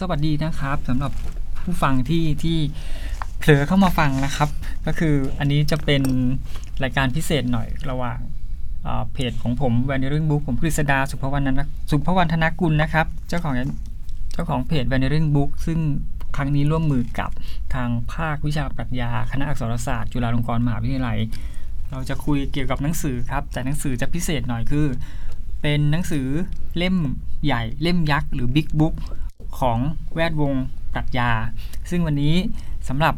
สวัสดีนะครับสำหรับผู้ฟังที่ที่เผลอเข้ามาฟังนะครับ ก็คืออันนี้จะเป็นรายการพิเศษหน่อยระหว่างเอ่อเพจของผมแวนเรื่องบุ๊กผมกฤษดาสุภวรรณสุภวรรณธนกุลนะครับ เจ้าของเจ้าของเพจแวนเรื่องบุ๊กซึ่งครั้งนี้ร่วมมือกับทางภาควิชาปรัชญาคณะอักษรศาสตร์ จุฬาลงกรณ์มหาวิทยาลัย เราจะคุยเกี่ยวกับหนังสือครับ แต่หนังสือจะพิเศษหน่อยคือ เป็นหนังสือเล่มใหญ่เล่มยักษ์หรือบิ๊กบุ๊ก ของแวดวงปรัชญา ซึ่งวันนี้สำหรับ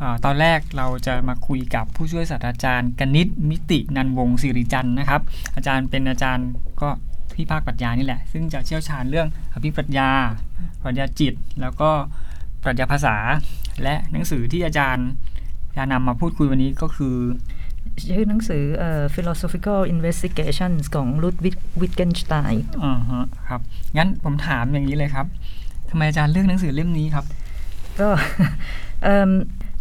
อตอนแรกเราจะมาคุยกับผู้ช่วยศาสตราจารย์กนิษมิตินันวงศิริจันทร์นะครับ อาจารย์เป็นอาจารย์ก็ที่ภาคปรัชญานี่แหละ ซึ่งจะเชี่ยวชาญเรื่องอภิปรัชญา ปรัชญาจิต แล้วก็ปรัชญาภาษา และหนังสือที่อาจารย์จะนำมาพูดคุยวันนี้ก็คือ ชื่อหนังสือเอ่อ philosophical investigations ของลุดวิทวิทเกนสไตน์อ่าฮะครับ งั้นผมถามอย่างนี้เลยครับทำไมอาจารย์เลือกหนังสือเล่มนี้ครับ ก็เอิ่ม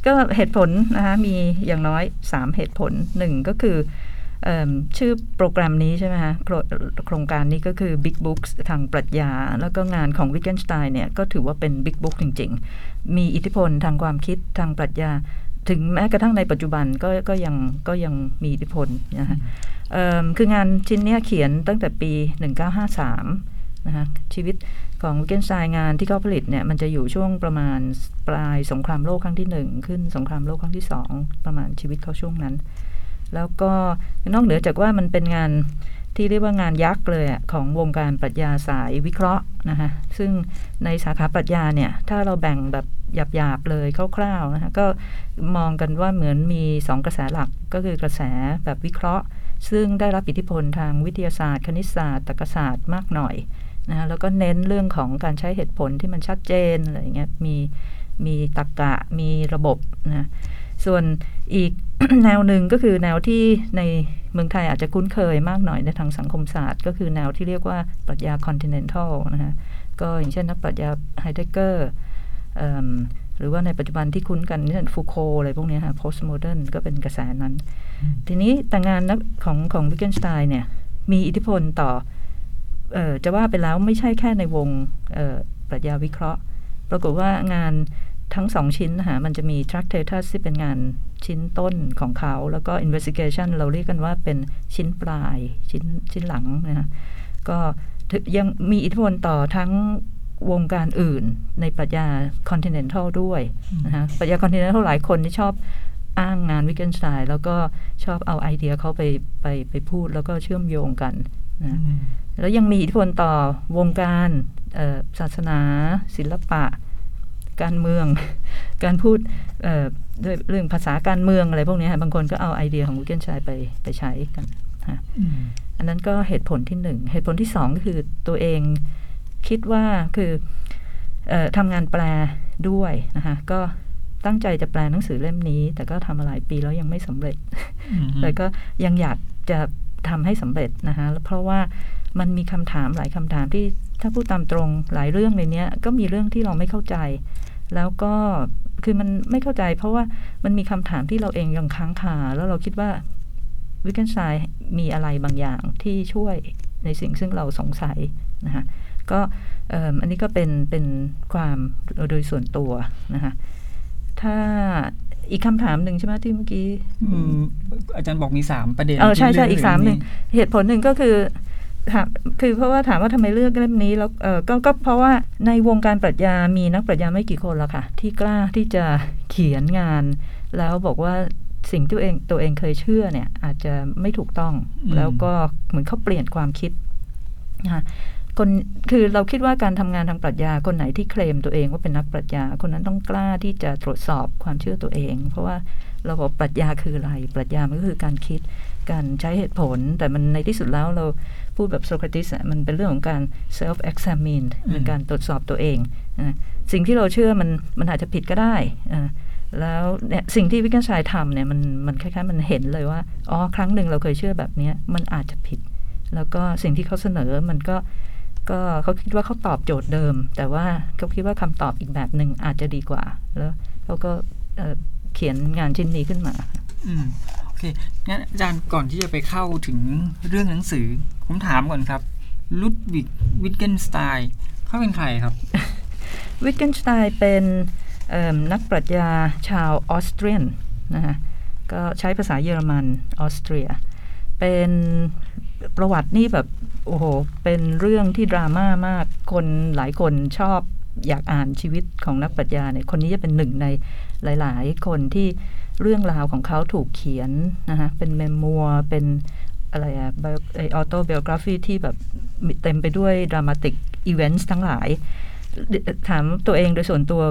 ก็เหตุผลนะคะมีอย่างน้อย 3 เหตุผลหนึ่งก็คือเอมชื่อโปรแกรมนี้ใช่ไหมคะโครโครงการนี้ก็คือ Big Books ทางปรัชญา แล้วก็งานของวิ t เกนสไตน์เนี่ย ก็ถือว่าเป็น Big Book จริง ๆ มีอิทธิพลทางความคิดทางปรัชญา ถึงแม้กระทั่งในปัจจุบันก็ก็ยังก็ยังมีอิทธิพลนะคะเอิ่มคืองานชิ้นเนี้ยเขียนตั้งแต่ปี 1953นะคะชีวิตของวิกเกนสไตน์งานที่เขาผลิตเนี่ยมันจะอยู่ช่วงประมาณปลายสงครามโลกครั้งที่หนึ่งขึ้นสงครามโลกครั้งที่สองประมาณชีวิตเขาช่วงนั้น แล้วก็นอกเหนือจากว่ามันเป็นงานที่เรียกว่างานยักษ์เลยอะของวงการปรัชญาสายวิเคราะห์นะคะซึ่งในสาขาปรัชญาเนี่ยถ้าเราแบ่งแบบ หยาบๆเลยคร่าวๆนะคะก็มองกันว่าเหมือนมีสองกระแสหลักก็คือกระแสแบบวิเคราะห์ ซึ่งได้รับอิทธิพลทางวิทยาศาสตร์ คณิตศาสตร์ตรรกศาสตร์มากหน่อยนะแล้วก็เน้นเรื่องของการใช้เหตุผลที่มันชัดเจนอะไรเงี้ยมีมีตรรกะมีระบบนะส่วนอีกแนวหนึ่งก็คือแนวที่ในเมืองไทยอาจจะคุ้นเคยมากหน่อยในทางสังคมศาสตร์ ก็คือแนวที่เรียกว่าปรัชญา continental นะฮะก็อย่างเช่นนักปรัชญาไฮเดเกอร์ หรือว่าในปัจจุบันที่คุ้นกันเช่นฟูโคอะไรพวกนี้ฮะ postmodern ก็เป็นกระแสนั้น ทีนี้แต่งานนักของของวิกเกนสไตน์เนี่ย มีอิทธิพลต่อเออจะว่าไปแล้วไม่ใช่แค่ในวงปรัชญาวิเคราะห์ ปรากฏว่างานทั้งสองชิ้นนะคะมันจะมี Tractatus ที่เป็นงานชิ้นต้นของเขา แล้วก็ Investigation เราเรียกกันว่าเป็นชิ้นปลาย ชิ้นชิ้นหลังนะคะก็ยังมีอิทธิพลต่อทั้ง วงการอื่นในปรัชญา Continental ด้วยนะคะปรัชญา Continental หลายคนที่ชอบอ้างงานวิกเกนสไตน์แล้วก็ชอบเอาไอเดียเขาไปไปไปพูดแล้วก็เชื่อมโยงกันนะแล้วยังมีอิทธิพลต่อวงการศาสนา ศิลปะ การเมือง การพูดด้วยเรื่องภาษาการเมืองอะไรพวกนี้บางคนก็เอาไอเดียของวิกเกนสไตน์ไปไปใช้กันอันนั้นก็เหตุผลที่หนึ่งเหตุผลที่สองก็คือตัวเอง คิดว่าคืออทำงานแปลด้วยนะคะก็ตั้งใจจะแปลหนังสือเล่มนี้ แต่ก็ทำมาหลายปีแล้วยังไม่สำเร็จ แต่ก็ยังอยากจะทำให้สำเร็จนะคะเพราะว่ามันมีคำถามหลายคำถามที่ถ้าพูดตามตรงหลายเรื่องในนี้ก็มีเรื่องที่เราไม่เข้าใจ แล้วก็คือมันไม่เข้าใจ เพราะว่ามันมีคำถามที่เราเองยังค้างคาแล้วเราคิดว่าวิกเกนไซมีอะไรบางอย่างที่ช่วยในสิ่งซึ่งเราสงสัยนะคะ ก็อันนี้ก็เป็นเป็นความโดยส่วนตัวนะคะถ้าอีกคำถามหนึ่งใช่ไหมที่เมื่อกี้อาจารย์บอกมีสามประเด็นเออใช่ใช่อีกสามหนึ่งเหตุผลหนึ่งก็คือคือเพราะว่าถามว่าทำไมเลือกเล่มนี้แล้วเออก็ก็เพราะว่าในวงการปรัชญามีนักปรัชญาไม่กี่คนละค่ะ ที่กล้าที่จะเขียนงาน แล้วบอกว่าสิ่งที่ตัวเองตัวเองเคยเชื่อเนี่ย อาจจะไม่ถูกต้อง แล้วก็เหมือนเขาเปลี่ยนความคิดนะคะ คนคือเราคิดว่าการทำงานทางปรัชญาคนไหนที่เคลมตัวเองว่าเป็นนักปรัชญา คนนั้นต้องกล้าที่จะตรวจสอบความเชื่อตัวเอง เพราะว่าเราบอกปรัชญาคืออะไร ปรัชญามันก็คือการคิดการใช้เหตุผล แต่มันในที่สุดแล้วเราพูดแบบโซเครติสมันเป็นเรื่องของการ self examine เป็นการตรวจสอบตัวเองนะสิ่งที่เราเชื่อมันมันอาจจะผิดก็ได้อะแล้วเนี่ยสิ่งที่วิกเกนชัยทำเนี่ยมันมันคล้ายๆมันเห็นเลยว่า อ๋อ ครั้งหนึ่งเราเคยเชื่อแบบนี้มันอาจจะผิด แล้วก็สิ่งที่เขาเสนอมันก็ ก็เขาคิดว่าเขาตอบโจทย์เดิม แต่ว่าเขาคิดว่าคำตอบอีกแบบหนึ่งอาจจะดีกว่า แล้วเขาก็เขียนงานชิ้นนี้ขึ้นมา อืมโอเคงั้นอาจารย์ก่อนที่จะไปเข้าถึงเรื่องหนังสือ ผมถามก่อนครับลุดวิกวิทเกนสไตน์เขาเป็นใครครับ วิทเกนสไตน์เป็นเอิ่มนักปรัชญาชาวออสเตรียนนะฮะก็ใช้ภาษาเยอรมันออสเตรีย เป็นประวัตินี่แบบ โอ้โห เป็นเรื่องที่ดราม่ามาก คนหลายคนชอบอยากอ่านชีวิตของนักปรัชญาเนี่ย คนนี้จะเป็นหนึ่งในหลาย ๆ คนที่เรื่องราวของเขาถูกเขียนนะฮะเป็นเมมัวเป็นอะไรอะไอออโตเบ o กราฟีที่แบบเต็มไปด้วยดรามาติกอีเวนต์ทั้งหลาย ถามตัวเองโดยส่วนตัว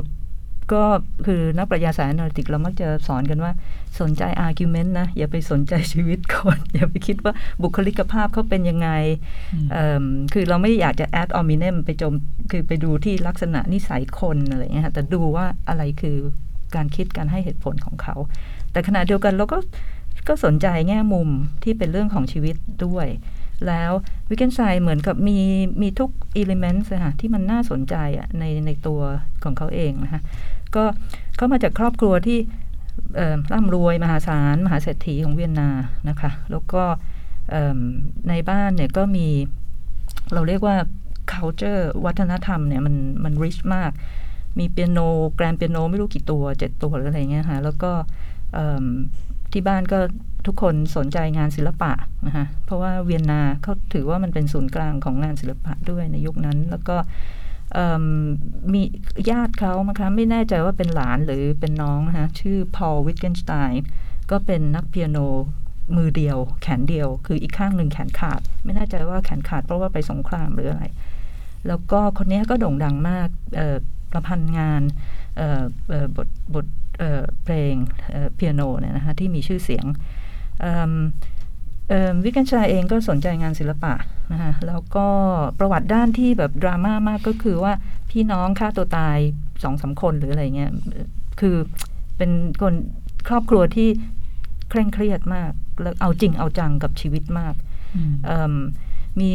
ก็คือนักปรัชญาสาย analytic เรามักจะสอนกันว่าสนใจ argument นะ อย่าไปสนใจชีวิตคนอย่าไปคิดว่าบุคลิกภาพเขาเป็นยังไงอืมเอิ่มคือเราไม่อยากจะ ad hominem ไปจมคือไปดูที่ลักษณะนิสัยคนอะไรเงี้ยค่ะแต่ดูว่าอะไรคือการคิดการให้เหตุผลของเขา แต่ขณะเดียวกันเราก็ก็สนใจแง่มุมที่เป็นเรื่องของชีวิตด้วย แล้ววิกเกนไซเหมือนกับมีมีทุกอิเลเมนต์ค่ะที่มันน่าสนใจอะในในตัวของเขาเองนะคะ ก็เขามาจากครอบครัวที่ร่ำรวยมหาศาลมหาเศรษฐีของเวียนนานะคะ แล้วก็ในบ้านเนี่ยก็มีเราเรียกว่า culture วัฒนธรรมเนี่ยมันมัน rich มาก มีเปียโน แกรนเปียโนไม่รู้กี่ตัวเจ็ดตัวหรืออะไรเงี้ยค่ะแล้วก็ที่บ้านก็ทุกคนสนใจงานศิลปะนะคะเพราะว่าเวียนนาเขาถือว่ามันเป็นศูนย์กลางของงานศิลปะด้วยในยุคนั้น แล้วก็ มีญาติเขานะคะไม่แน่ใจว่าเป็นหลานหรือเป็นน้องนะคะชื่อพอลวิทเกนสไตน์ก็เป็นนักเปียโนมือเดียว แขนเดียว คืออีกข้างหนึ่งแขนขาด ไม่แน่ใจว่าแขนขาดเพราะว่าไปสงครามหรืออะไร แล้วก็คนนี้ก็โด่งดังมากประพันธ์งานบทบทเพลงเปียโนเนี่ยนะคะที่มีชื่อเสียงอ วิกเกนชัยเองก็สนใจงานศิลปะนะคะแล้วก็ประวัติด้านที่แบบดราม่ามากก็คือว่าพี่น้องฆ่าตัวตายสองสามคนหรืออะไรเงี้ยคือเป็นคนครอบครัวที่เคร่งเครียดมาก แล้วเอาจริงเอาจังกับชีวิตมากอืมเอิ่มมี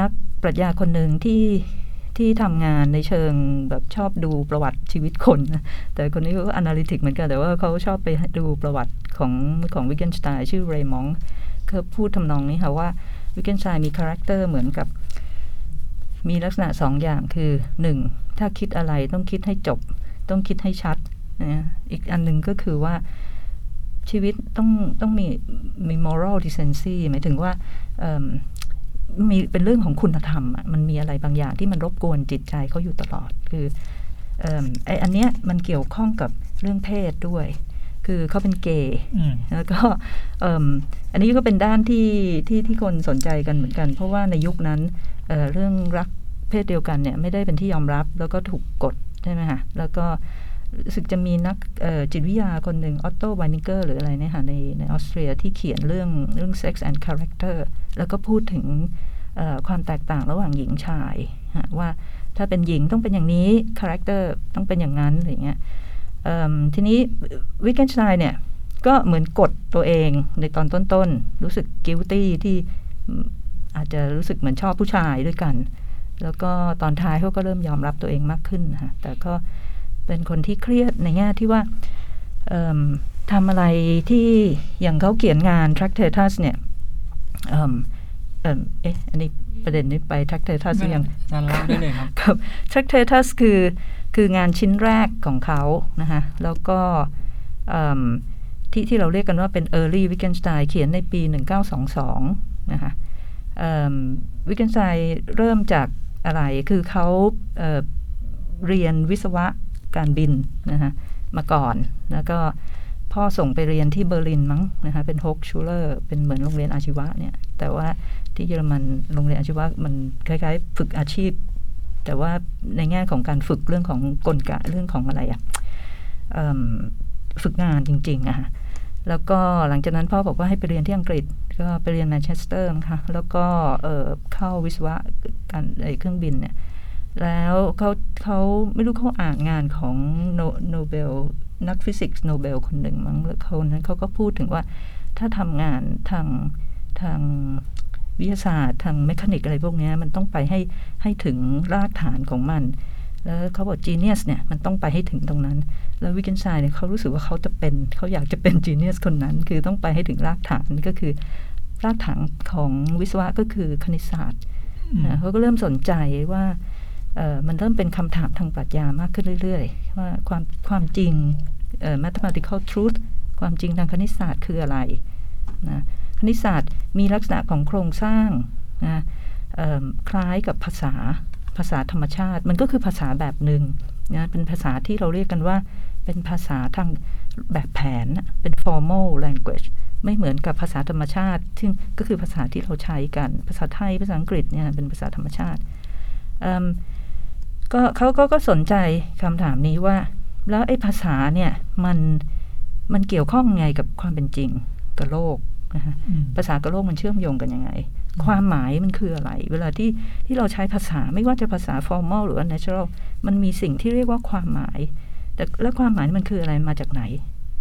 นักปรัชญาคนหนึ่งที่ที่ทำงานในเชิงแบบชอบดูประวัติชีวิตคนนะแต่คนนี้เขาก็ analytic เหมือนกัน แต่ว่าเขาชอบไปดูประวัติของของวิกเกนสไตน์ชื่อเรย์มังก์ เขาพูดทำนองนี้ค่ะว่าวิกเกนสไตน์มีคาแรคเตอร์เหมือนกับ มีลักษณะสองอย่างคือหนึ่งถ้าคิดอะไรต้องคิดให้จบ ต้องคิดให้ชัดนะอีกอันหนึ่งก็คือว่าชีวิตต้องต้องมีมี moral decency หมายถึงว่ามีเป็นเรื่องของคุณธรรมมันมีอะไรบางอย่างที่มันรบกวนจิตใจเขาอยู่ตลอด คือไออันเนี้ยมันเกี่ยวข้องกับเรื่องเพศด้วย คือเขาเป็นเกย์อืมแล้วก็เอิ่มอันนี้ก็เป็นด้านที่ที่ที่คนสนใจกันเหมือนกัน เพราะว่าในยุคนั้นเอ่อเรื่องรักเพศเดียวกันเนี่ยไม่ได้เป็นที่ยอมรับแล้วก็ถูกกดใช่ไหมคะแล้วก็รู้สึกจะมีนักเอ่อจิตวิทยาคนหนึ่งออตโตไวนิงเกอร์หรืออะไรเนี่ยค่ะในในออสเตรียที่เขียนเรื่องเรื่อง sex and character แล้วก็พูดถึงเอ่อความแตกต่างระหว่างหญิงชายฮะว่าถ้าเป็นหญิงต้องเป็นอย่างนี้คาแรคเตอร์ต้องเป็นอย่างนั้นอะไรอย่างเงี้ยเอิ่ม ทีนี้วิกเกนช i นเนี่ยก็เหมือนกดตัวเองในตอนต้นๆ รู้สึกกิ i ตี้ที่อืมอาจจะรู้สึกเหมือนชอบผู้ชายด้วยกัน แล้วก็ตอนท้ายเขาก็เริ่มยอมรับตัวเองมากขึ้นนะคะแต่ก็เป็นคนที่เครียดในแง่ที่ว่าเอิ่มทำอะไรที่อย่างเขาเขียนงาน Tractatus เนี่ยเอิ่มเอิ่มเอ๊ะอันนี้ประเด็นนี้ไป Tractatus หรือยังอาจารย์เล่าได้เลยครับครับ Tractatus คือ คืองานชิ้นแรกของเขานะคะแล้วก็ที่ที่เราเรียกกันว่าเป็น Early Wittgenstein เขียนในปี 1922 นะคะวิกเกนไซเริ่มจากอะไร คือเขาเเรียนวิศวะการบินนะคะมาก่อน แล้วก็พ่อส่งไปเรียนที่เบอร์ลินมั้งนะคะเป็นฮกชูเลอร์เป็นเหมือนโรงเรียนอาชีวะเนี่ย แต่ว่าที่เยอรมันโรงเรียนอาชีวะมันคล้ายๆ ฝึกอาชีพ แต่ว่าในแง่ของการฝึกเรื่องของกลไกเรื่องของอะไรอะเอิ่มฝึกงานจริง ๆอะ่ะแล้วก็หลังจากนั้นพ่อบอกว่าให้ไปเรียนที่อังกฤษ ก็ไปเรียนแมนเชสเตอร์นะคะแล้วก็เข้าวิศวะการเครื่องบินเนี่ยแล้วเขาเขาไม่รู้เขาอ่านงานของโนโนเบลนักฟิสิกส์โนเบลคนหนึ่งมั้งแล้วเขานั้นเขาก็พูดถึงว่าถ้าทำงานทางทาง วิทยาศาสตร์ทางเมคานิกอะไรพวกเนี้ยมันต้องไปให้ให้ถึงรากฐานของมัน แล้วเขาบอกจีเนียสเนี่ยมันต้องไปให้ถึงตรงนั้น แล้ววิกเกนไซน์เนี่ยเขารู้สึกว่าเขาจะเป็นเขาอยากจะเป็นจีเนียสคนนั้น คือต้องไปให้ถึงรากฐานก็คือ รากฐานของวิศวะก็คือคณิตศาสตร์อืมนะเขาก็เริ่มสนใจว่าเอ่อมันเริ่มเป็นคำถามทางปรัชญามากขึ้นเรื่อย ๆ ว่าความความจริงเอ่อ mathematical truth ความจริงทางคณิตศาสตร์คืออะไรนะ คณิตศาสตร์มีลักษณะของโครงสร้างนะคล้ายกับภาษาภาษาธรรมชาติ มันก็คือภาษาแบบหนึ่งนะเป็นภาษาที่เราเรียกกันว่า เป็นภาษาทางแบบแผนเป็น formal language ไม่เหมือนกับภาษาธรรมชาติ ซึ่งก็คือภาษาที่เราใช้กัน ภาษาไทยภาษาอังกฤษเนี่ยเป็นภาษาธรรมชาติเอิ่มก็เขาก็ก็สนใจคำถามนี้ว่า แล้วไอ้ภาษาเนี่ยมันมันเกี่ยวข้องไงกับความเป็นจริงกับโลก นะฮะอืมภาษากับโลกมันเชื่อมโยงกันยังไง ความหมายมันคืออะไร เวลาที่ที่เราใช้ภาษาไม่ว่าจะภาษา formal หรือว่า natural มันมีสิ่งที่เรียกว่าความหมาย แต่แล้วความหมายมันคืออะไรมาจากไหน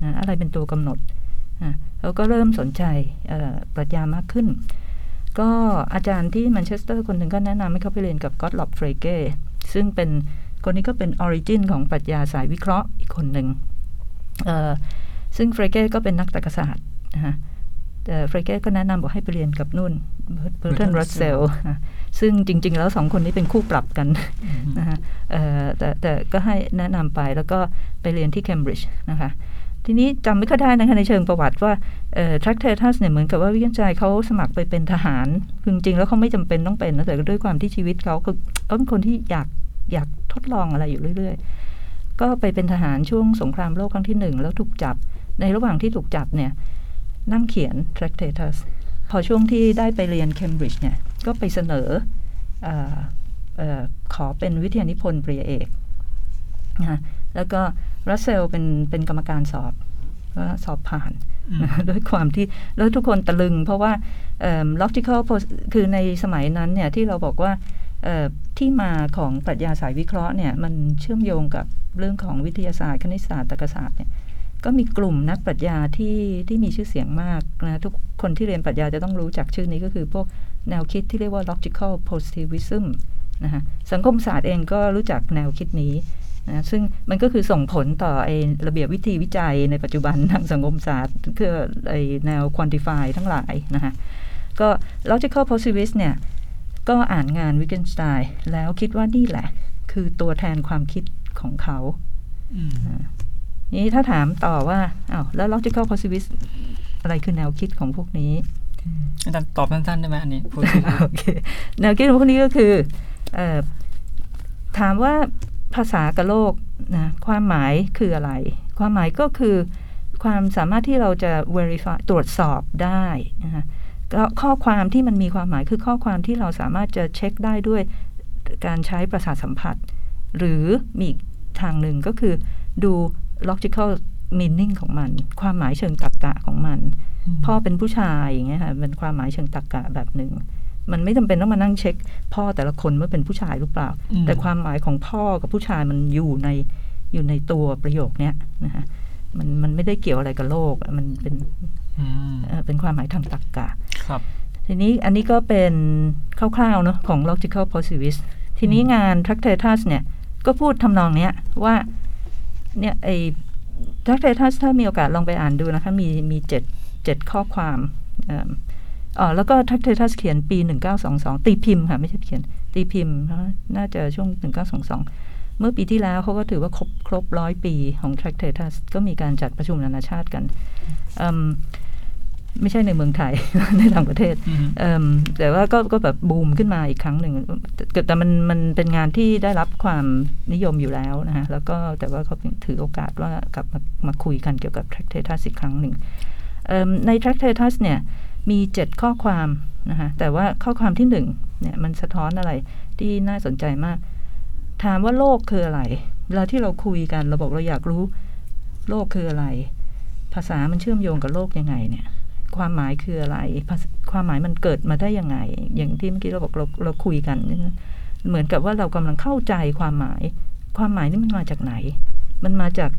นะอะไรเป็นตัวกำหนดอะเราก็เริ่มสนใจเอ่อปรัชญามากขึ้น ก็อาจารย์ที่แมนเชสเตอร์คนหนึ่งก็แนะนำให้เขาไปเรียนกับก็อตต์ลอบเฟรเกซึ่งเป็นคนนี้ก็เป็น origin ของปรัชญาสายวิเคราะห์อีกคนหนึ่งเอ่อซึ่งเฟรเกก็เป็นนักตรรกศาสตร์นะฮะ แต่เฟรเกก็แนะนำบอกให้ไปเรียนกับนุ่นเบอร์เทน Bertrand รัสเซลซึ่งจริง ๆ แล้วสองคนนี้เป็นคู่ปรับกันอืมนะคะเอ่อแต่แต่ก็ให้แนะนำไปแล้วก็ไปเรียนที่เคมบริดจ์นะคะทีนี้จำไม่ค่อยได้นะคะในเชิงประวัติว่าทรัคเททัสเนี่ยเหมือนกับว่าวิญญาณเขาสมัครไปเป็นทหารคือจริงๆ แล้วเขาไม่จำเป็นต้องเป็นนะแต่ด้วยความที่ชีวิตเขาคือเขาเป็นคนที่อยากอยากทดลองอะไรอยู่เรื่อย ๆ ก็ไปเป็นทหารช่วงสงครามโลกครั้งที่หนึ่งแล้วถูกจับในระหว่างที่ถูกจับเนี่ย นั่งเขียน Tractatus พอช่วงที่ได้ไปเรียนเคมบริดจ์เนี่ย ก็ไปเสนอเออเออขอเป็นวิทยานิพนธ์ปริญญาเอกนะแล้วก็รัสเซลเป็นเป็นกรรมการสอบก็สอบผ่านอืมนะด้วยความที่แล้วทุกคนตะลึง เพราะว่าเอิ่ม logical pos- คือในสมัยนั้นเนี่ยที่เราบอกว่าเอ่อที่มาของปรัชญาสายวิเคราะห์เนี่ยมันเชื่อมโยงกับเรื่องของวิทยาศาสตร์คณิตศาสตร์ตรรกศาสตร์เนี่ย ก็มีกลุ่มนักปรัชญาที่ที่มีชื่อเสียงมากนะทุกคนที่เรียนปรัชญาจะต้องรู้จักชื่อนี้ก็คือพวกแนวคิดที่เรียกว่า logical positivism นะฮะสังคมศาสตร์เองก็รู้จักแนวคิดนี้นะซึ่งมันก็คือส่งผลต่อไอระเบียบวิธีวิจัยในปัจจุบันทางสังคมศาสตร์คือไอแนว quantify ทั้งหลายนะฮะก็ logical positivist เนี่ยก็อ่านงานวิกเกนสไตน์แล้วคิดว่านี่แหละ คือตัวแทนความคิดของเขาอืม นี้ถ้าถามต่อว่าอ้าวแล้ว logical positivist อะไรคือแนวคิดของพวกนี้อาจารย์ตอบสั้นๆได้ไหมอันนี้พูดถึงโอเคแนวคิดของพวกนี้ก็คือเออถามว่าภาษากับโลกนะความหมายคืออะไร ความหมายก็คือความสามารถที่เราจะ verify ตรวจสอบได้นะคะก็ข้อความที่มันมีความหมายคือข้อความที่เราสามารถจะเช็คได้ด้วยการใช้ประสาทสัมผัส หรือมีอีกทางหนึ่งก็คือดู logical meaning ของมัน ความหมายเชิงตรรกะของมัน พ่อเป็นผู้ชายอย่างเงี้ยค่ะเป็นความหมายเชิงตรรกะแบบหนึ่งมันไม่จำเป็นต้องมานั่งเช็ค พ่อแต่ละคนว่าเป็นผู้ชายหรือเปล่าอืมแต่ความหมายของพ่อกับผู้ชายมันอยู่ในอยู่ในตัวประโยคเนี้ยนะฮะมันมันไม่ได้เกี่ยวอะไรกับโลกอะมันเป็นอืมเอ่อเป็นความหมายทางตรรกะครับทีนี้อันนี้ก็เป็นคร่าวๆเนอะของ logical positivist ทีนี้งาน Tractatus เนี่ยก็พูดทำนองเนี้ยว่า เนี่ยไอ้ถ้าใครถ้าถ้ามีโอกาสลองไปอ่านดูนะคะ มีมีเจ็ดเจ็ดข้อความอ๋อแล้วก็ทักเททัสเขียนปี 1922 ตีพิมพ์ค่ะ ไม่ใช่เขียน ตีพิมพ์นะน่าจะช่วง 1922 เมื่อปีที่แล้วเขาก็ถือว่าครบครบร้อยปีของทักเททัสก็มีการจัดประชุมนานาชาติกันเอิ่ม ไม่ใช่ในเมืองไทย ในต่างประเทศอืมเอิ่มแต่ว่าก็ก็แบบบูมขึ้นมาอีกครั้งหนึ่งแต่แต่มันมันเป็นงานที่ได้รับความนิยมอยู่แล้วนะฮะแล้วก็แต่ว่าเขาถือโอกาสว่ากลับมามาคุยกันเกี่ยวกับ Tractatus อีกครั้งหนึ่งเอิ่มใน Tractatus เนี่ยมีเจ็ดข้อความนะคะแต่ว่าข้อความที่หนึ่งเนี่ยมันสะท้อนอะไรที่น่าสนใจมาก ถามว่าโลกคืออะไร เวลาที่เราคุยกันเราบอกเราอยากรู้โลกคืออะไร ภาษามันเชื่อมโยงกับโลกยังไงเนี่ย ความหมายคืออะไร ความหมายมันเกิดมาได้ยังไง อย่างที่เมื่อกี้เราบอกเราเราคุยกันเนี่ยเหมือนกับว่าเรากำลังเข้าใจความหมาย ความหมายนี่มันมาจากไหน มันมาจาก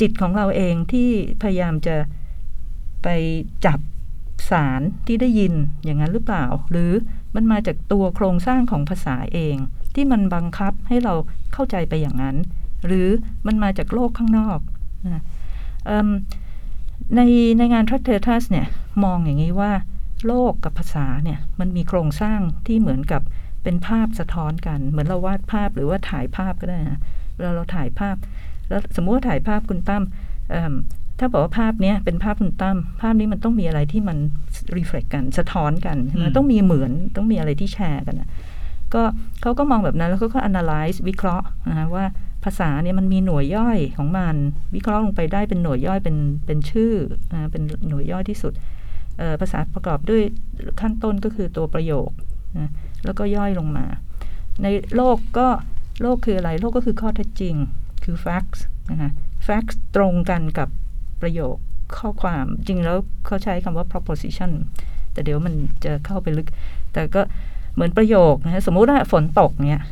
จิตของเราเองที่พยายามจะไปจับสารที่ได้ยินอย่างนั้นหรือเปล่า หรือมันมาจากตัวโครงสร้างของภาษาเอง ที่มันบังคับให้เราเข้าใจไปอย่างนั้น หรือมันมาจากโลกข้างนอกนะอืม ในในงาน Tractatus เนี่ยมองอย่างนี้ว่า โลกกับภาษาเนี่ยมันมีโครงสร้างที่เหมือนกับเป็นภาพสะท้อนกัน เหมือนเราวาดภาพหรือว่าถ่ายภาพก็ได้นะเวลาเราถ่ายภาพ แล้วสมมุติว่าถ่ายภาพคุณตั้มเอิ่มถ้าบอกว่าภาพเนี้ยเป็นภาพคุณตั้มภาพนี้มันต้องมีอะไรที่มันรีเฟล็กกันสะท้อนกันใช่ไหมอืมต้องมีเหมือนต้องมีอะไรที่แชร์กันนะก็เขาก็มองแบบนั้นแล้วเขาก็ analyze วิเคราะห์นะฮะว่า ภาษาเนี่ยมันมีหน่วยย่อยของมัน วิเคราะห์ลงไปได้เป็นหน่วยย่อยเป็นเป็นชื่อเป็นหน่วยย่อยที่สุดภาษาประกอบด้วยขั้นต้นก็คือตัวประโยคนะแล้วก็ย่อยลงมา ในโลกก็โลกคืออะไร โลกก็คือข้อเท็จจริง คือ facts นะคะ facts ตรงกันกับประโยคข้อความจริงแล้วเขาใช้คำว่า proposition แต่เดี๋ยวมันจะเข้าไปลึก แต่ก็เหมือนประโยคนะฮะสมมุติว่าฝนตกเนี่ย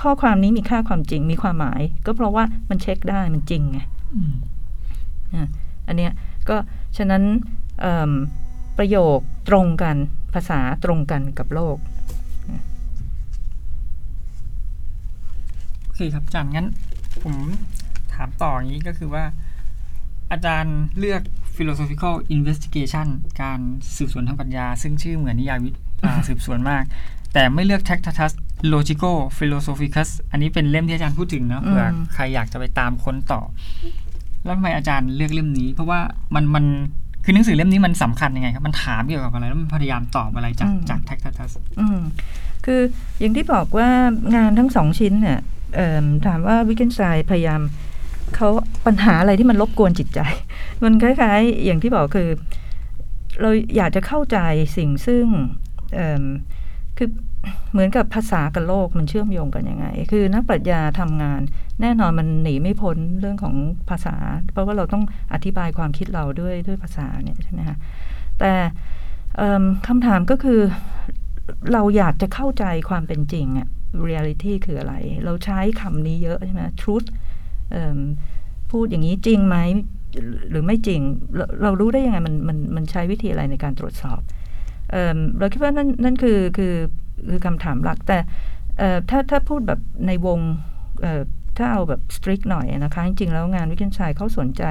ข้อความนี้มีค่าความจริงมีความหมาย ก็เพราะว่ามันเช็คได้มันจริงไงอืมนะอันเนี้ยก็ฉะนั้นเอิ่มประโยคตรงกันภาษาตรงกันกับโลกโอเคครับอาจารย์งั้น ผมถามต่ออย่างนี้ก็คือว่า อาจารย์เลือก philosophical investigation การสืบสวนทางปัญญา ซึ่งชื่อเหมือนนิยายวิอ่าสืบสวนมาก แต่ไม่เลือก Tractatus Logico Philosophicus อันนี้เป็นเล่มที่อาจารย์พูดถึงเนอะเผื่ออมใครอยากจะไปตามค้นต่อ แล้วทำไมอาจารย์เลือกเล่มนี้ เพราะว่ามันมันคือหนังสือเล่มนี้มันสำคัญยังไงครับ มันถามเกี่ยวกับอะไร แล้วมันพยายามตอบอะไรจากจาก Tractatus อืมคืออย่างที่บอกว่างานทั้งสองชิ้นเนี่ยเอิ่มถามว่าวิกเกนไซพยายามเขาปัญหาอะไรที่มันรบกวนจิตใจ มันคล้ายๆ อย่างที่บอกคือ เราอยากจะเข้าใจสิ่งซึ่งเอิ่มคือ เหมือนกับภาษากับโลกมันเชื่อมโยงกันยังไง คือนักปรัชญาทำงาน แน่นอนมันหนีไม่พ้นเรื่องของภาษา เพราะว่าเราต้องอธิบายความคิดเราด้วยด้วยภาษาเนี่ยใช่ไหมคะแต่เอิ่มคำถามก็คือเราอยากจะเข้าใจความเป็นจริงอะ reality คืออะไร เราใช้คำนี้เยอะใช่ไหม truth พูดอย่างนี้จริงไหม หรือไม่จริง เรเรารู้ได้ยังไงมันมันมันใช้วิธีอะไรในการตรวจสอบ เเราคิดว่านั่นนั่นคือคือคือคำถามหลัก แต่ถ้าถ้าพูดแบบในวงถ้าเอาแบบ strict หน่อยนะคะ จริงๆ แล้วงานวิทยาชัยเขาสนใจ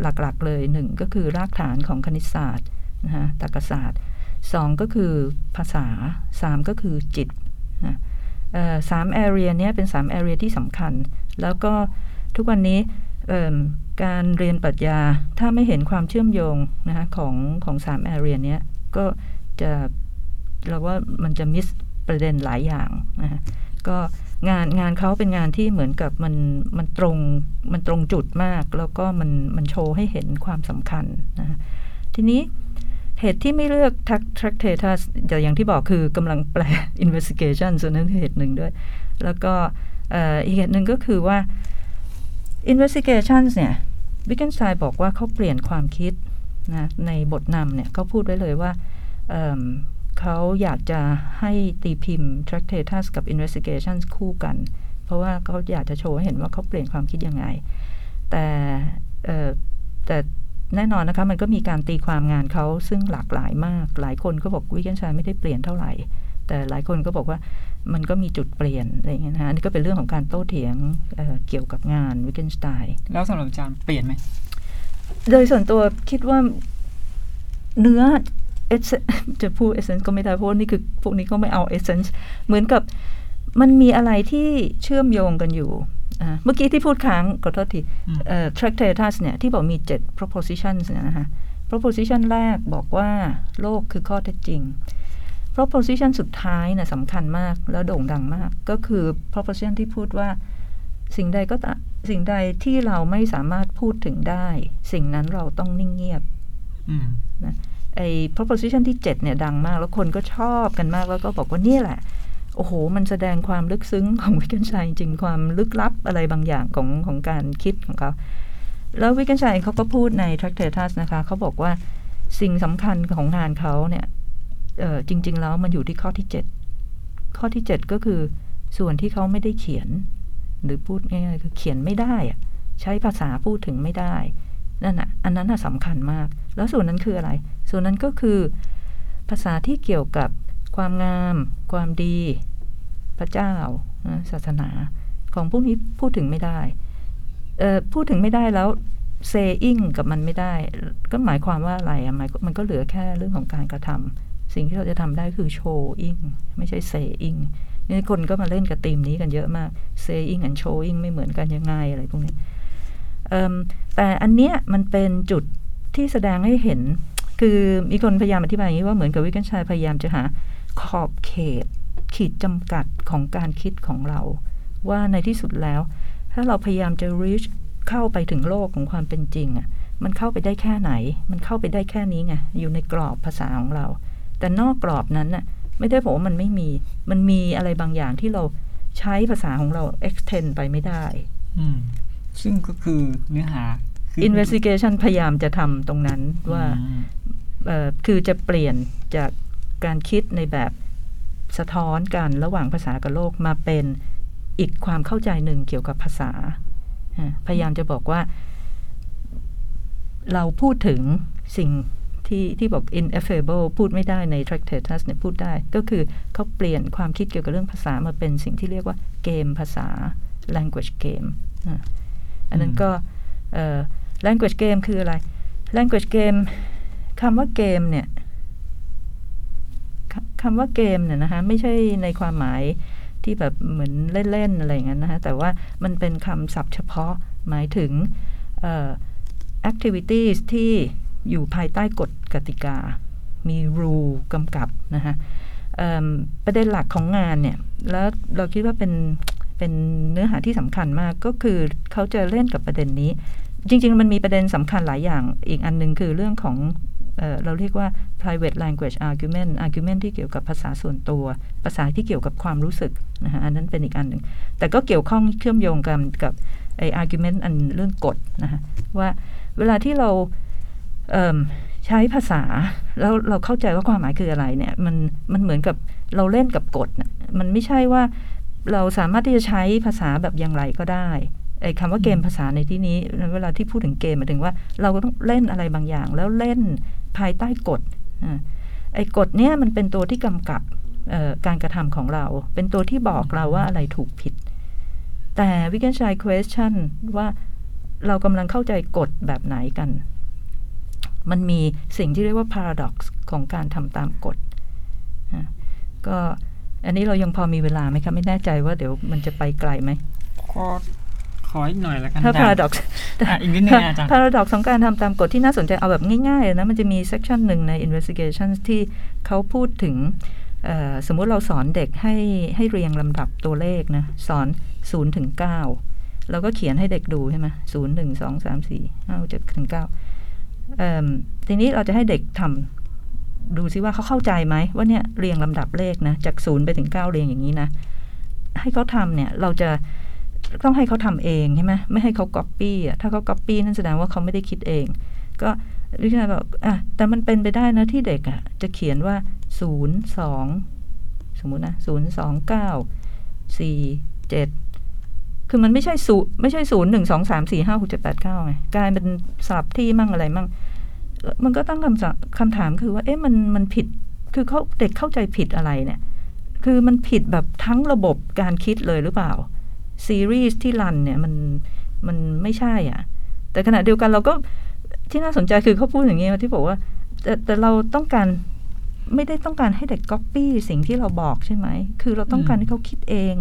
หลักๆเลยหนึ่งก็คือรากฐานของคณิตศาสตร์นะฮะตรรกศาสตร์สองก็คือภาษาสามก็คือจิตนะสาม area เนี้ยเป็นสาม area ที่สำคัญ แล้วก็ทุกวันนี้การเรียนปรัชญาถ้าไม่เห็นความเชื่อมโยงนะคะของของสาม area เนี้ย ก็จะเราว่ามันจะมิสประเด็นหลายอย่างนะคะก็งานงานเขาเป็นงานที่เหมือนกับมันมันตรงมันตรงจุดมาก แล้วก็มันมันโชว์ให้เห็นความสำคัญนะคะทีนี้เหตุที่ไม่เลือก Tract- Tractatus แต่อย่างที่บอกคือกำลังแปล investigation ส่วนนั้นคือเหตุหนึ่งด้วย แล้วก็อีกเหตุหนึ่งก็คือว่า investigation เนี่ยวิกเกนสไตน์บอกว่าเขาเปลี่ยนความคิด นะในบทนำเนี่ยเขาพูดไว้เลยว่าเเขาอยากจะให้ตีพิมพ์ Tractatus กับ Investigations คู่กัน เพราะว่าเขาอยากจะโชว์ให้เห็นว่าเขาเปลี่ยนความคิดยังไง แต่แต่แน่นอนนะคะมันก็มีการตีความงานเขาซึ่งหลากหลายมาก หลายคนก็บอกวิกเกนชัยไม่ได้เปลี่ยนเท่าไหร่ แต่หลายคนก็บอกว่ามันก็มีจุดเปลี่ยนอะไรอย่างเงี้ยนะคะนนี้ก็เป็นเรื่องของการโต้เถียงเเกี่ยวกับงานวิกเกนสไตน์แล้วสำหรับอาจารย์เปลี่ยนไหม โดยส่วนตัวคิดว่าเนื้อ essence จะพูด essence ก็ไม่ได้เพราะว่านี่คือพวกนี้ก็ไม่เอา essence เหมือนกับมันมีอะไรที่เชื่อมโยงกันอยู่อ่าเมื่อกี้ที่พูดค้างขอโทษทีอืมเอ่อ Tractatus เนี่ยที่บอกมี 7 propositions เนี่ยนะคะ proposition แรกบอกว่าโลกคือข้อเท็จจริง proposition สุดท้ายนะสำคัญมากแล้วโด่งดังมาก ก็คือ proposition ที่พูดว่า สิ่งใดก็ตามสิ่งใดที่เราไม่สามารถพูดถึงได้ สิ่งนั้นเราต้องนิ่งเงียบอืมไอ้ proposition ที่ 7 เนี่ยดังมาก แล้วคนก็ชอบกันมากแล้วก็บอกว่านี่แหละ โอ้โห มันแสดงความลึกซึ้งของวิกเกนชัยจริงๆความลึกลับอะไรบางอย่างของของการคิดของเขาแล้ววิกเกนชัยเขาก็พูดใน Tractatus นะคะเขาบอกว่าสิ่งสำคัญของงานเขาเนี่ยเออจริง ๆ แล้วมันอยู่ที่ข้อที่ 7 ข้อที่ 7 ก็คือส่วนที่เขาไม่ได้เขียน หรือพูดง่ายๆคือเขียนไม่ได้อะใช้ภาษาพูดถึงไม่ได้นั่นน่ะอันนั้นน่ะสำคัญมาก แล้วส่วนนั้นคืออะไร ส่วนนั้นก็คือ ภาษาที่เกี่ยวกับความงาม ความดี พระเจ้าศาสนาของพวกนี้พูดถึงไม่ได้พูดถึงไม่ได้แล้วเซอิงกับมันไม่ได้ ก็หมายความว่าอะไรอะหมายมันก็เหลือแค่เรื่องของการกระทำสิ่งที่เราจะทำได้คือ showing ไม่ใช่ saying นี่คนก็มาเล่นกับธีมนี้กันเยอะมาก saying and showing ไม่เหมือนกันยังไงอะไรพวกนี้แต่อันเนี้ยมันเป็นจุดที่แสดงให้เห็น คือมีคนพยายามอธิบายอย่างนี้ว่าเหมือนกับวิกเกนชัยพยายามจะหาขอบเขต ขีดจำกัดของการคิดของเรา ว่าในที่สุดแล้ว ถ้าเราพยายามจะ reach เข้าไปถึงโลกของความเป็นจริงอะ่ะมันเข้าไปได้แค่ไหน มันเข้าไปได้แค่นี้ไง อยู่ในกรอบภาษาของเรา แต่นอกกรอบนั้นน่ะ ไม่ได้บอกว่ามันไม่มี มันมีอะไรบางอย่างที่เราใช้ภาษาของเรา extend ไปไม่ได้อืมซึ่งก็คือเนื้อหาคือ investigation พยายามจะทำตรงนั้นว่าอืมเอ่อคือจะเปลี่ยนจากการคิดในแบบสะท้อนกันระหว่างภาษากับโลกมาเป็นอีกความเข้าใจหนึ่งเกี่ยวกับภาษาอะพยายามจะบอกว่า เราพูดถึงสิ่ง ที่ที่บอก ineffable พูดไม่ได้ใน Tractatus เนี่ยพูดได้ ก็คือเขาเปลี่ยนความคิดเกี่ยวกับเรื่องภาษามาเป็นสิ่งที่เรียกว่าเกมภาษา language game อะอันนั้นก็เอ่อ language game คืออะไร language game คำว่าเกมเนี่ยคคำว่าเกมเนี่ยนะคะไม่ใช่ในความหมายที่แบบเหมือนเล่น ๆ อะไรอย่างนั้นนะคะแต่ว่ามันเป็นคำศัพท์เฉพาะหมายถึงเอ่อ activities ที่ อยู่ภายใต้กฎกติกา มี rule กำกับนะคะประเด็นหลักของงานเนี่ย แล้วเราคิดว่าเป็นเป็นเนื้อหาที่สำคัญมากก็คือเขาจะเล่นกับประเด็นนี้ จริง ๆ มันมีประเด็นสำคัญหลายอย่าง อีกอันหนึ่งคือเรื่องของเออเราเรียกว่า private language argument argument ที่เกี่ยวกับภาษาส่วนตัว ภาษาที่เกี่ยวกับความรู้สึกนะฮะอันนั้นเป็นอีกอันหนึ่ง แต่ก็เกี่ยวข้องเชื่อมโยงกันกับไอ argument อันเรื่องกฎนะฮะว่าเวลาที่เรา ใช้ภาษาแล้วเราเข้าใจว่าความหมายคืออะไรเนี่ย มันมันเหมือนกับเราเล่นกับกฎมันไม่ใช่ว่าเราสามารถที่จะใช้ภาษาแบบอย่างไรก็ได้ไอ้คำว่าเกมภาษาในที่นี้ เวลาที่พูดถึงเกมหมายถึงว่าเราก็ต้องเล่นอะไรบางอย่าง แล้วเล่นภายใต้กฎอไอ้กฎเนี้ยมันเป็นตัวที่กำกับการกระทำของเรา เป็นตัวที่บอกเราว่าอะไรถูกผิด แต่วิกเกนชัย question ว่าเรากำลังเข้าใจกฎแบบไหนกัน มันมีสิ่งที่เรียกว่า paradox ของการทำตามกฎอะก็อันนี้เรายังพอมีเวลาไหมคะ ไม่แน่ใจว่าเดี๋ยวมันจะไปไกลไหมก็ขออีกหน่อยแล้วกันถ้าอาจารย์ paradox อะอีกนิดนึงนะอาจารย์ paradox ของการทำตามกฎที่น่าสนใจเอาแบบง่ายๆเลยนะมันจะมี section หนึ่งใน investigation ที่เขาพูดถึงเอ่อสมมุติเราสอนเด็กให้ให้เรียงลำดับตัวเลขนะ สอน0ถึง9แล้วก็เขียนให้เด็กดูใช่ไหมศูนย์หนึ่งสองสามสี่ห้าเจ็ดถึงเก้า ทีนี้เราจะให้เด็กทำดูซิว่าเขาเข้าใจไหมว่าเนี่ยเรียงลำดับเลขนะจากศูนย์ไปถึงเก้าเรียงอย่างนี้นะให้เขาทำเนี่ยเราจะต้องให้เขาทำเองใช่ไหมไม่ให้เขาก๊อปปี้อะถ้าเขาก๊อปปี้นั่นแสดงว่าเขาไม่ได้คิดเอง ก็วิชาบอกอะแต่มันเป็นไปได้นะที่เด็กอะจะเขียนว่าศูนย์สองสมมุตินะศูนย์สองเก้าสี่เจ็ด คือมันไม่ใช่ศูนย์ไม่ใช่ศูนย์หนึ่งสองสามสี่ห้าหกเจ็ดแปดเก้าไงกลายเป็นสลับที่มั่งอะไรมั่งมันก็ตั้งคำถามคำถามคือว่า เอ๊ะมันมันผิด คือเขาเด็กเข้าใจผิดอะไรเนี่ย คือมันผิดแบบทั้งระบบการคิดเลยหรือเปล่า ซีรีส์ที่รันเนี่ยมันมันไม่ใช่อะ แต่ขณะเดียวกันเราก็ที่น่าสนใจคือเขาพูดอย่างนี้ที่บอกว่า แต่แต่เราต้องการไม่ได้ต้องการให้เด็กก๊อปปี้สิ่งที่เราบอกใช่ไหม คือเราต้องการให้เขาคิดเอง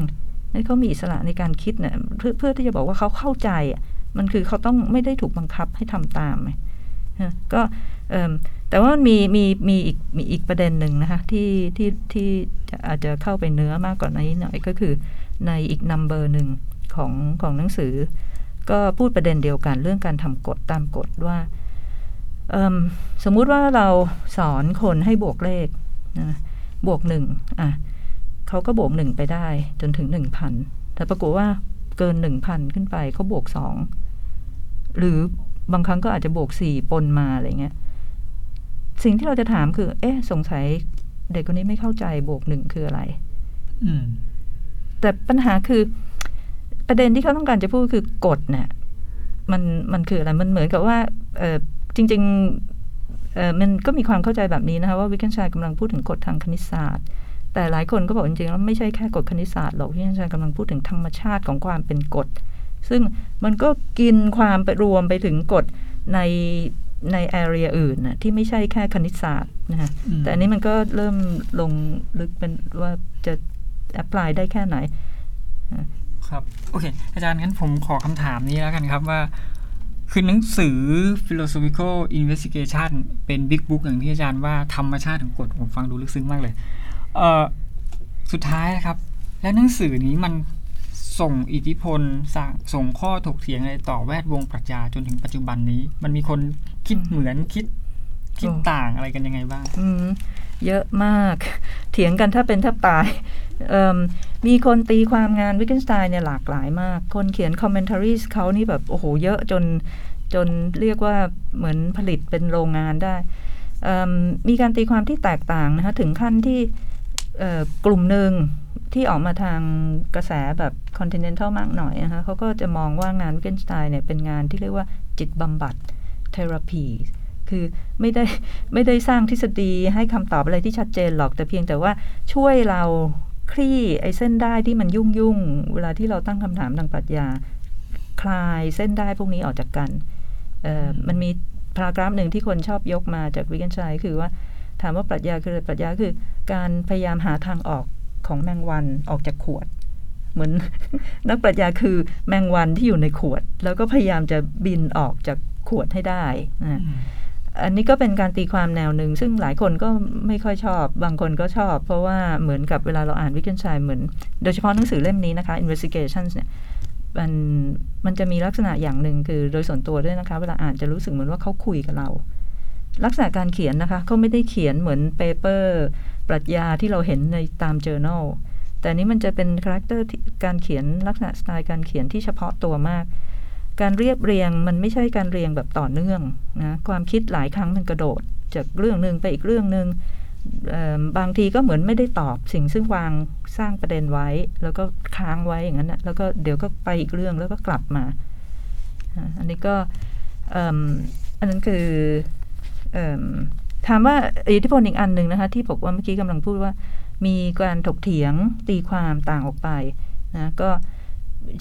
ให้เขามีอิสระในการคิดเนี่ยเพื่อเพื่อที่จะบอกว่าเขาเข้าใจอะมันคือเขาต้องไม่ได้ถูกบังคับให้ทำตามนะก็เอิ่มแต่ว่ามันมีมีมีอีกมีอีกประเด็นหนึ่งนะคะที่ที่ที่จะอาจจะเข้าไปเนื้อมากกว่านี้หน่อยก็คือในอีกนัมเบอร์หนึ่งของของหนังสือ ก็พูดประเด็นเดียวกันเรื่องการทำกฎตามกฎว่าสมมุติว่าเราสอนคนให้บวกเลขนะบวกหนึ่งอะ เขาก็บวกหนึ่งไปได้จนถึงหนึ่งพันแต่ปรากฏว่าเกินหนึ่งพันขึ้นไปเขาบวกสองหรือบางครั้งก็อาจจะบวกสี่ปนมาอะไรเงี้ยสิ่งที่เราจะถามคือ เอ๊ะ สงสัยเด็กคนนี้ไม่เข้าใจบวกหนึ่งคืออะไรอืมแต่ปัญหาคือ ประเด็นที่เขาต้องการจะพูดคือกฎเนี่ยมันมันคืออะไร มันเหมือนกับว่า เออจริง ๆ เออมันก็มีความเข้าใจแบบนี้นะคะว่าวิกเกนชัยกำลังพูดถึงกฎทางคณิตศาสตร์ แต่หลายคนก็บอกจริงๆแล้วไม่ใช่แค่กฎคณิตศาสตร์หรอกวิกเกนชัยกำลังพูดถึงธรรมชาติของความเป็นกฎ ซึ่งมันก็กินความไปรวมไปถึงกฎในใน area อื่นนะที่ไม่ใช่แค่คณิตศาสตร์นะฮะอืมแต่อันนี้มันก็เริ่มลงลึกเป็นว่าจะ apply ได้แค่ไหน ครับ โอเค อาจารย์งั้นผมขอคำถามนี้แล้วกันครับว่า คือหนังสือ philosophical investigation เป็น big book อย่างที่อาจารย์ว่าธรรมชาติของกฎผมฟังดูลึกซึ้งมากเลย เออสุดท้ายนะครับ แล้วหนังสือนี้มันส่งอิทธิพลสส่งข้อถกเถียงอะไรต่อแวดวงปรัชญาจนถึงปัจจุบันนี้ มันมีคนคิดเหมือนคิดคิดต่างอะไรกันยังไงบ้างเยอะมาก เถียงกันถ้าเป็นถ้าตายมมีคนตีความงานวิกเกนสไตน์เนี่ยหลากหลายมาก คนเขียนคอมเมนต์รีสเขานี่แบบ โอ้โห เยอะจนจนเรียกว่าเหมือนผลิตเป็นโรงงานได้มมีการตีความที่แตกต่างนะคะถึงขั้นที่ กลุ่มหนึ่งที่ออกมาทางกระแสแบบคอนติเนนทัลมากหน่อยนะคะเขาก็จะมองว่างานวิกเกนสไตน์เนี่ยเป็นงานที่เรียกว่าจิตบำบัดเทอราพีคือไม่ได้ไม่ได้สร้างทฤษฎีให้คำตอบอะไรที่ชัดเจนหรอกแต่เพียงแต่ว่าช่วยเราคลี่ไอ้เส้นได้ที่มันยุ่งยุ่งเวลาที่เราตั้งคำถามทางปรัชญา คลายเส้นได้พวกนี้ออกจากกันมันมีพารากราฟหนึ่งที่คนชอบยกมาจากวิกเกนชัยคือว่า ถามว่าปรัชญาคืออะไรปรัชญาคือ การพยายามหาทางออกของแมงวันออกจากขวด เหมือนนักปรัชญาคือแมงวันที่อยู่ในขวด แล้วก็พยายามจะบินออกจากขวดให้ได้นะอันนี้ก็เป็นการตีความแนวหนึ่ง ซึ่งหลายคนก็ไม่ค่อยชอบ บางคนก็ชอบ เพราะว่าเหมือนกับเวลาเราอ่านวิกเกนชัยเหมือน โดยเฉพาะหนังสือเล่มนี้นะคะ investigations เนี่ยมันมันจะมีลักษณะอย่างหนึ่งคือโดยส่วนตัวด้วยนะคะ เวลาอ่านจะรู้สึกเหมือนว่าเขาคุยกับเรา ลักษณะการเขียนนะคะเขาไม่ได้เขียนเหมือน paper ปรัชญาที่เราเห็นในตาม journal แต่นี้มันจะเป็นคาแรคเตอร์การเขียนลักษณะสไตล์การเขียนที่เฉพาะตัวมาก การเรียบเรียงมันไม่ใช่การเรียงแบบต่อเนื่องนะความคิดหลายครั้งมันกระโดด จากเรื่องหนึ่งไปอีกเรื่องหนึ่งบางทีก็เหมือนไม่ได้ตอบสิ่งซึ่งวางสร้างประเด็นไว้ แล้วก็ค้างไว้อย่างนั้นนะแล้วก็เดี๋ยวก็ไปอีกเรื่องแล้วก็กลับมา อันนี้ก็อันนั้นคือ ถามว่าอิทธิพลอีกอันหนึ่งนะคะที่บอกว่าเมื่อกี้กำลังพูดว่า มีการถกเถียงตีความต่างออกไปนะก็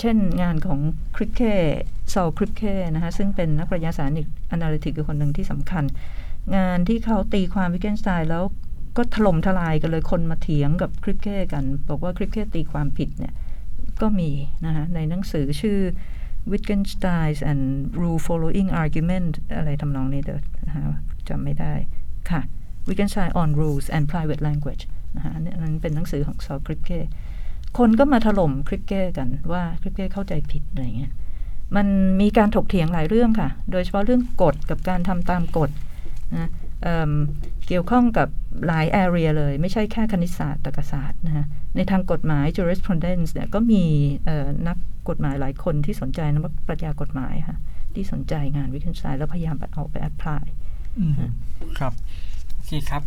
เช่นงานของคริปเคซอลคริปเคนะคะซึ่งเป็นนักปรัชญาศาสตร์อีกอนาลิติกคือคนหนึ่งที่สำคัญ งานที่เขาตีความวิกเกนสไตน์แล้วก็ถล่มทลายกันเลยคนมาเถียงกับคริปเคกัน บอกว่าคริปเคตีความผิดเนี่ยก็มีนะคะในหนังสือชื่อ Wittgenstein and Rule Following Argument อะไรทำนองนี้เด้อ จำไม่ได้ค่ะ Wittgenstein on Rules and Private Language นะคะนนี้อันนั้นเป็นหนังสือของซอคริปเคคนก็มาถล่มคริปเก้กันว่าคริปเก้เข้าใจผิดอะไรเงี้ยมันมีการถกเถียงหลายเรื่องค่ะ โดยเฉพาะเรื่องกฎกับการทำตามกฎนะเเกี่ยวข้องกับหลาย area เลย ไม่ใช่แค่คณิตศาสตร์ตรรกศาสตร์นะฮะในทางกฎหมาย jurisprudence เนี่ยก็มีนักกฎหมายหลายคนที่สนใจนักปรัชญากฎหมายค่ะที่สนใจงานวิกเกนสไตน์แล้วพยายามเอาไป apply อืม ครับ โอเคครับ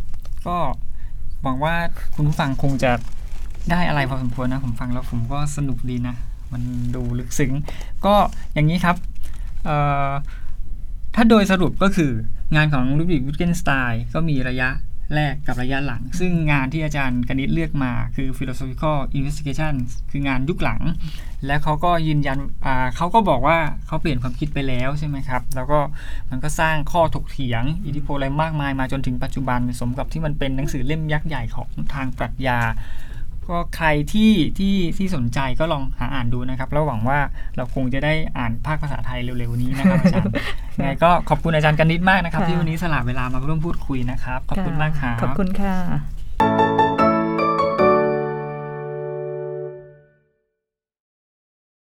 ก็หวังว่าคุณผู้ฟังคงจะได้อะไรพอสมควรนะ ผมฟังแล้วผมก็สนุกดีนะ มันดูลึกซึ้ง ก็อย่างนี้ครับถ้าโดยสรุปก็คืองานของลูดิกวิทเกนสไตน์ก็มีระยะ แรกกับระยะหลัง ซึ่งงานที่อาจารย์กนิษฐ์เลือกมาคือ philosophical investigation คืองานยุคหลัง และเขาก็ยืนยันเขาก็บอกว่าเขาเปลี่ยนความคิดไปแล้วใช่ไหมครับ แล้วก็มันก็สร้างข้อถกเถียง อิทธิพลอะไรมากมายมาจนถึงปัจจุบันสมกับที่มันเป็นหนังสือเล่มยักษ์ใหญ่ของทางปรัชญา ก็ใครที่ที่ที่สนใจก็ลองหาอ่านดูนะครับ แล้วหวังว่าเราคงจะได้อ่านภาคภาษาไทยเร็วๆนี้นะครับอาจารย์ยังไงก็ขอบคุณอาจารย์กนิษฐ์มากนะครับค่ะที่วันนี้สละเวลามาร่วมพูดคุยนะครับ ขอบคุณมากครับขอบคุณค่ะ